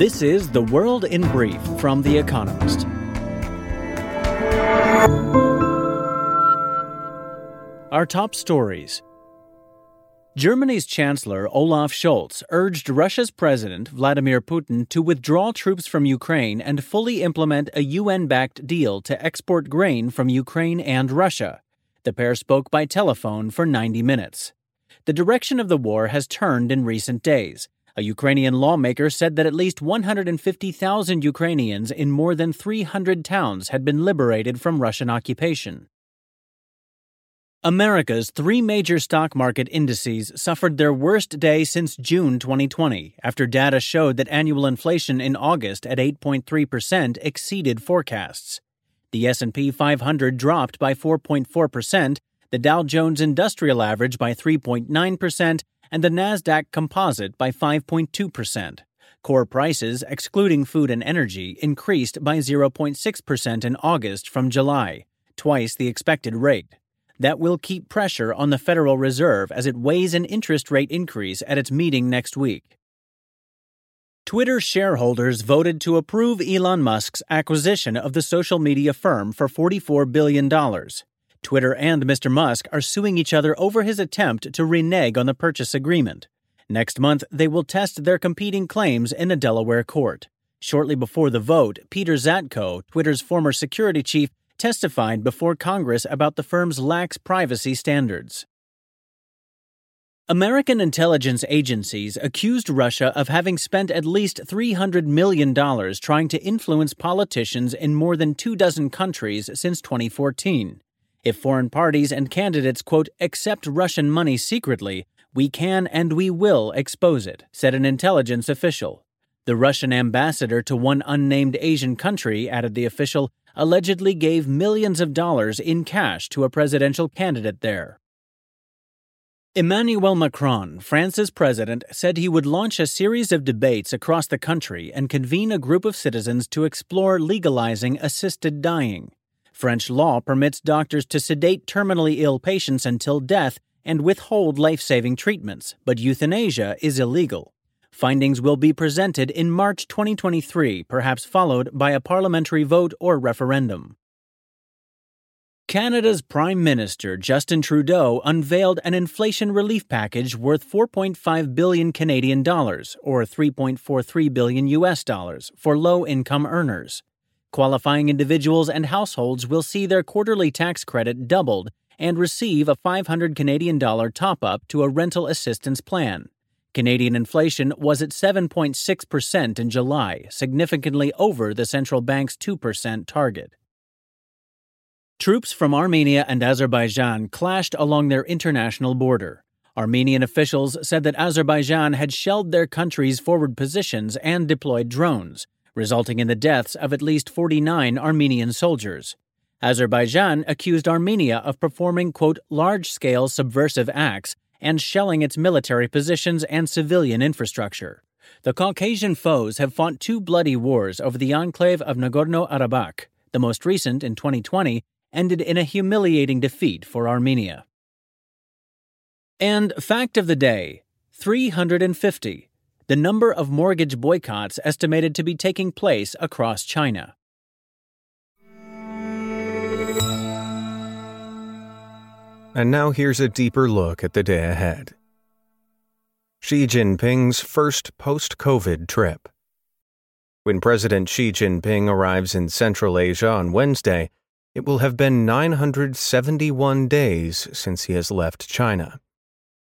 This is The World in Brief from The Economist. Our top stories. Germany's Chancellor Olaf Scholz urged Russia's President Vladimir Putin to withdraw troops from Ukraine and fully implement a UN backed deal to export grain from Ukraine and Russia. The pair spoke by telephone for 90 minutes. The direction of the war has turned in recent days. A Ukrainian lawmaker said that at least 150,000 Ukrainians in more than 300 towns had been liberated from Russian occupation. America's three major stock market indices suffered their worst day since June 2020 after data showed that annual inflation in August at 8.3% exceeded forecasts. The S&P 500 dropped by 4.4%, the Dow Jones Industrial Average by 3.9%, and the Nasdaq Composite by 5.2%. Core prices, excluding food and energy, increased by 0.6% in August from July, twice the expected rate. That will keep pressure on the Federal Reserve as it weighs an interest rate increase at its meeting next week. Twitter shareholders voted to approve Elon Musk's acquisition of the social media firm for $44 billion. Twitter and Mr. Musk are suing each other over his attempt to renege on the purchase agreement. Next month, they will test their competing claims in a Delaware court. Shortly before the vote, Peter Zatko, Twitter's former security chief, testified before Congress about the firm's lax privacy standards. American intelligence agencies accused Russia of having spent at least $300 million trying to influence politicians in more than two dozen countries since 2014. If foreign parties and candidates, quote, accept Russian money secretly, we can and we will expose it, said an intelligence official. The Russian ambassador to one unnamed Asian country, added the official, allegedly gave millions of dollars in cash to a presidential candidate there. Emmanuel Macron, France's president, said he would launch a series of debates across the country and convene a group of citizens to explore legalizing assisted dying. French law permits doctors to sedate terminally ill patients until death and withhold life saving treatments, but euthanasia is illegal. Findings will be presented in March 2023, perhaps followed by a parliamentary vote or referendum. Canada's Prime Minister Justin Trudeau unveiled an inflation relief package worth 4.5 billion Canadian dollars or 3.43 billion US dollars for low-income earners. Qualifying individuals and households will see their quarterly tax credit doubled and receive a 500 Canadian dollar top-up to a rental assistance plan. Canadian inflation was at 7.6% in July, significantly over the central bank's 2% target. Troops from Armenia and Azerbaijan clashed along their international border. Armenian officials said that Azerbaijan had shelled their country's forward positions and deployed drones, resulting in the deaths of at least 49 Armenian soldiers. Azerbaijan accused Armenia of performing, quote, large scale subversive acts and shelling its military positions and civilian infrastructure. The Caucasian foes have fought two bloody wars over the enclave of Nagorno Karabakh. The most recent, in 2020, ended in a humiliating defeat for Armenia. And fact of the day 350, the number of mortgage boycotts estimated to be taking place across China. And now here's a deeper look at the day ahead. Xi Jinping's first post COVID trip. When President Xi Jinping arrives in Central Asia on Wednesday, it will have been 971 days since he has left China.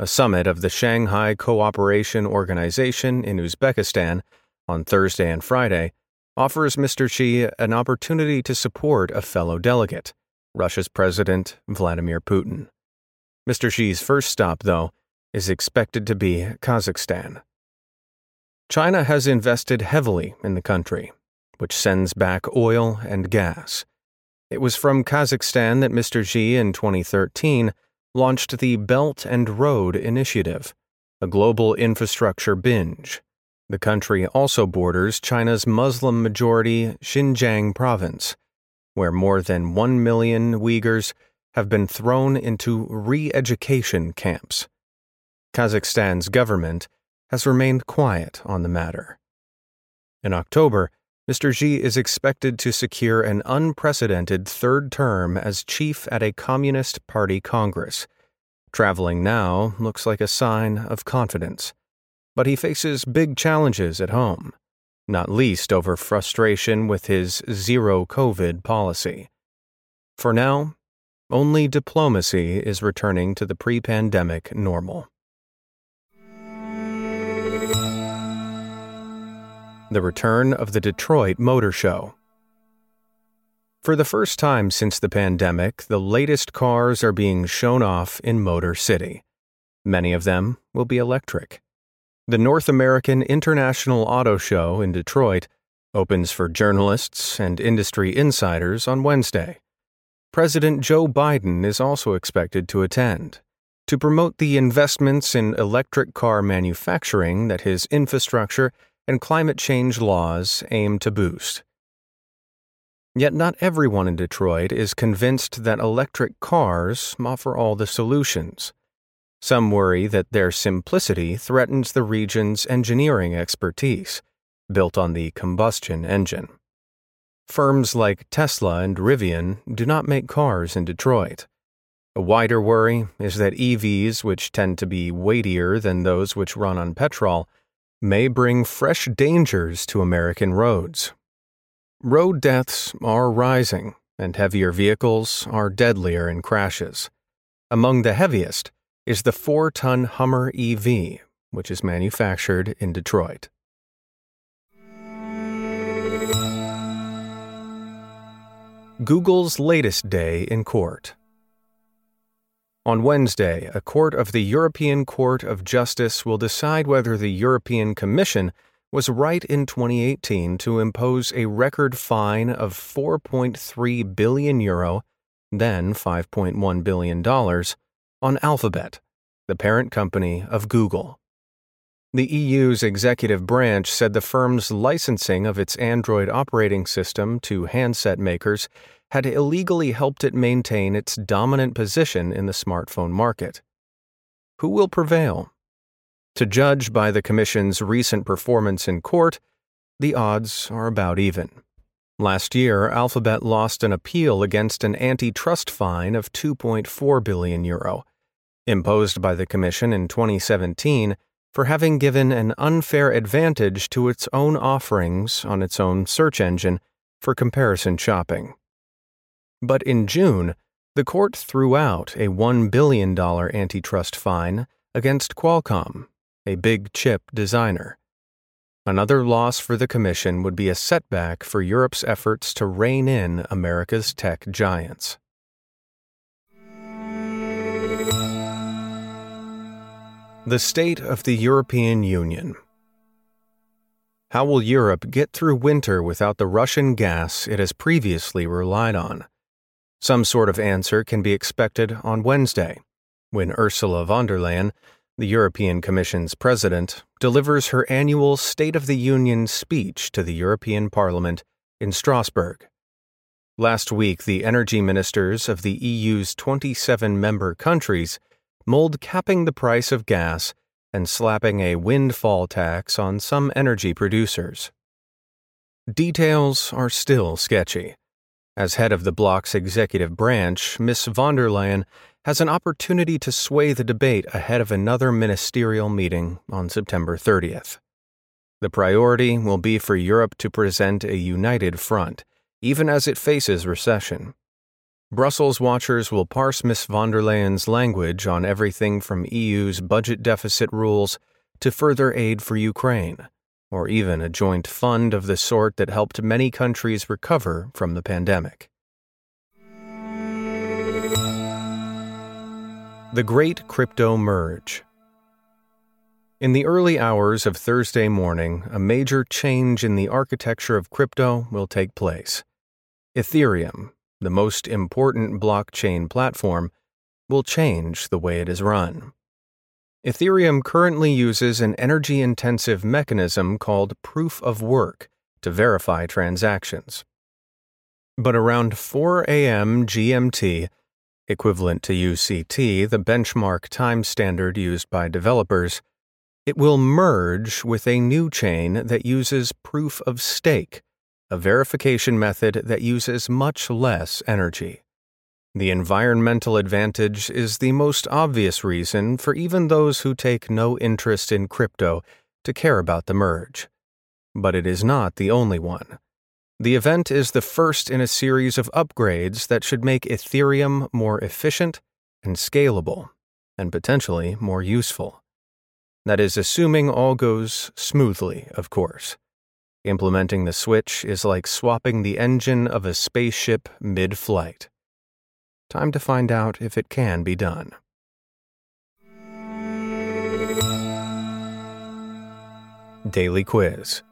A summit of the Shanghai Cooperation Organization in Uzbekistan on Thursday and Friday offers Mr. Xi an opportunity to support a fellow delegate. Russia's President Vladimir Putin. Mr. Xi's first stop, though, is expected to be Kazakhstan. China has invested heavily in the country, which sends back oil and gas. It was from Kazakhstan that Mr. Xi in 2013 launched the Belt and Road Initiative, a global infrastructure binge. The country also borders China's Muslim majority Xinjiang province where more than 1 million Uyghurs have been thrown into re education camps. Kazakhstan's government has remained quiet on the matter. In October, Mr. Xi is expected to secure an unprecedented third term as chief at a Communist Party Congress. Traveling now looks like a sign of confidence. But he faces big challenges at home, not least over frustration with his zero COVID policy. For now, only diplomacy is returning to the pre pandemic normal. The return of the Detroit Motor Show. For the first time since the pandemic, the latest cars are being shown off in Motor City. Many of them will be electric. The North American International Auto Show in Detroit opens for journalists and industry insiders on Wednesday. President Joe Biden is also expected to attend to promote the investments in electric car manufacturing that his infrastructure and climate change laws aim to boost. Yet not everyone in Detroit is convinced that electric cars offer all the solutions. Some worry that their simplicity threatens the region's engineering expertise, built on the combustion engine. Firms like Tesla and Rivian do not make cars in Detroit. A wider worry is that EVs, which tend to be weightier than those which run on petrol, may bring fresh dangers to American roads. Road deaths are rising, and heavier vehicles are deadlier in crashes. Among the heaviest is the 4 ton Hummer EV, which is manufactured in Detroit. Google's latest day in court. On Wednesday, a court of the European Court of Justice will decide whether the European Commission was right in 2018 to impose a record fine of 4.3 billion euro, then 5.1 billion dollars, on Alphabet, the parent company of Google. The EU's executive branch said the firm's licensing of its Android operating system to handset makers had illegally helped it maintain its dominant position in the smartphone market. Who will prevail? To judge by the Commission's recent performance in court, the odds are about even. Last year, Alphabet lost an appeal against an antitrust fine of 2.4 billion euro, imposed by the Commission in 2017 for having given an unfair advantage to its own offerings on its own search engine for comparison shopping. But in June, the court threw out a $1 billion antitrust fine against Qualcomm, a big chip designer. Another loss for the Commission would be a setback for Europe's efforts to rein in America's tech giants. The State of the European Union How will Europe get through winter without the Russian gas it has previously relied on? Some sort of answer can be expected on Wednesday, when Ursula von der Leyen, the European Commission's president, delivers her annual State of the Union speech to the European Parliament in Strasbourg. Last week, the energy ministers of the EU's 27 member countries mulled capping the price of gas and slapping a windfall tax on some energy producers. Details are still sketchy. As head of the bloc's executive branch, Ms. von der Leyen has an opportunity to sway the debate ahead of another ministerial meeting on September 30th. The priority will be for Europe to present a united front, even as it faces recession. Brussels watchers will parse Ms. von der Leyen's language on everything from EU's budget deficit rules to further aid for Ukraine or even a joint fund of the sort that helped many countries recover from the pandemic. The Great Crypto Merge. In the early hours of Thursday morning, a major change in the architecture of crypto will take place. Ethereum, the most important blockchain platform, will change the way it is run. Ethereum currently uses an energy intensive mechanism called proof of work to verify transactions. But around 4 a.m. GMT, equivalent to UCT, the benchmark time standard used by developers, it will merge with a new chain that uses proof of stake, a verification method that uses much less energy. The environmental advantage is the most obvious reason for even those who take no interest in crypto to care about the merge. But it is not the only one. The event is the first in a series of upgrades that should make Ethereum more efficient and scalable, and potentially more useful. That is, assuming all goes smoothly, of course. Implementing the switch is like swapping the engine of a spaceship mid flight. Time to find out if it can be done. Daily Quiz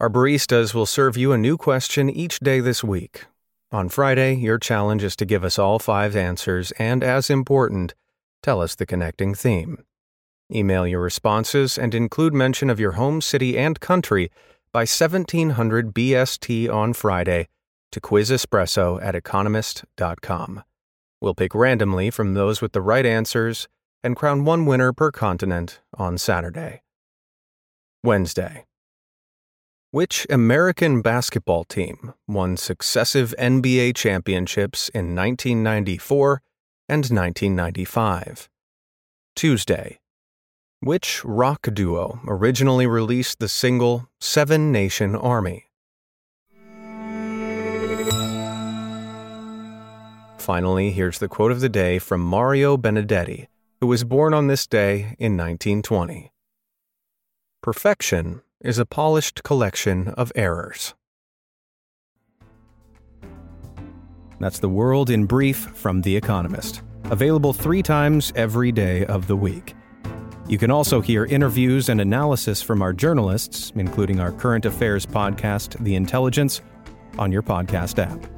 Our baristas will serve you a new question each day this week. On Friday, your challenge is to give us all five answers and, as important, tell us the connecting theme. Email your responses and include mention of your home city and country by 1700 BST on Friday to quizespresso at economist.com. We'll pick randomly from those with the right answers and crown one winner per continent on Saturday. Wednesday. Which American basketball team won successive NBA championships in 1994 and 1995? Tuesday. Which rock duo originally released the single Seven Nation Army? Finally, here's the quote of the day from Mario Benedetti, who was born on this day in 1920. Perfection is a polished collection of errors. That's the world in brief from The Economist, available three times every day of the week. You can also hear interviews and analysis from our journalists, including our current affairs podcast, The Intelligence, on your podcast app.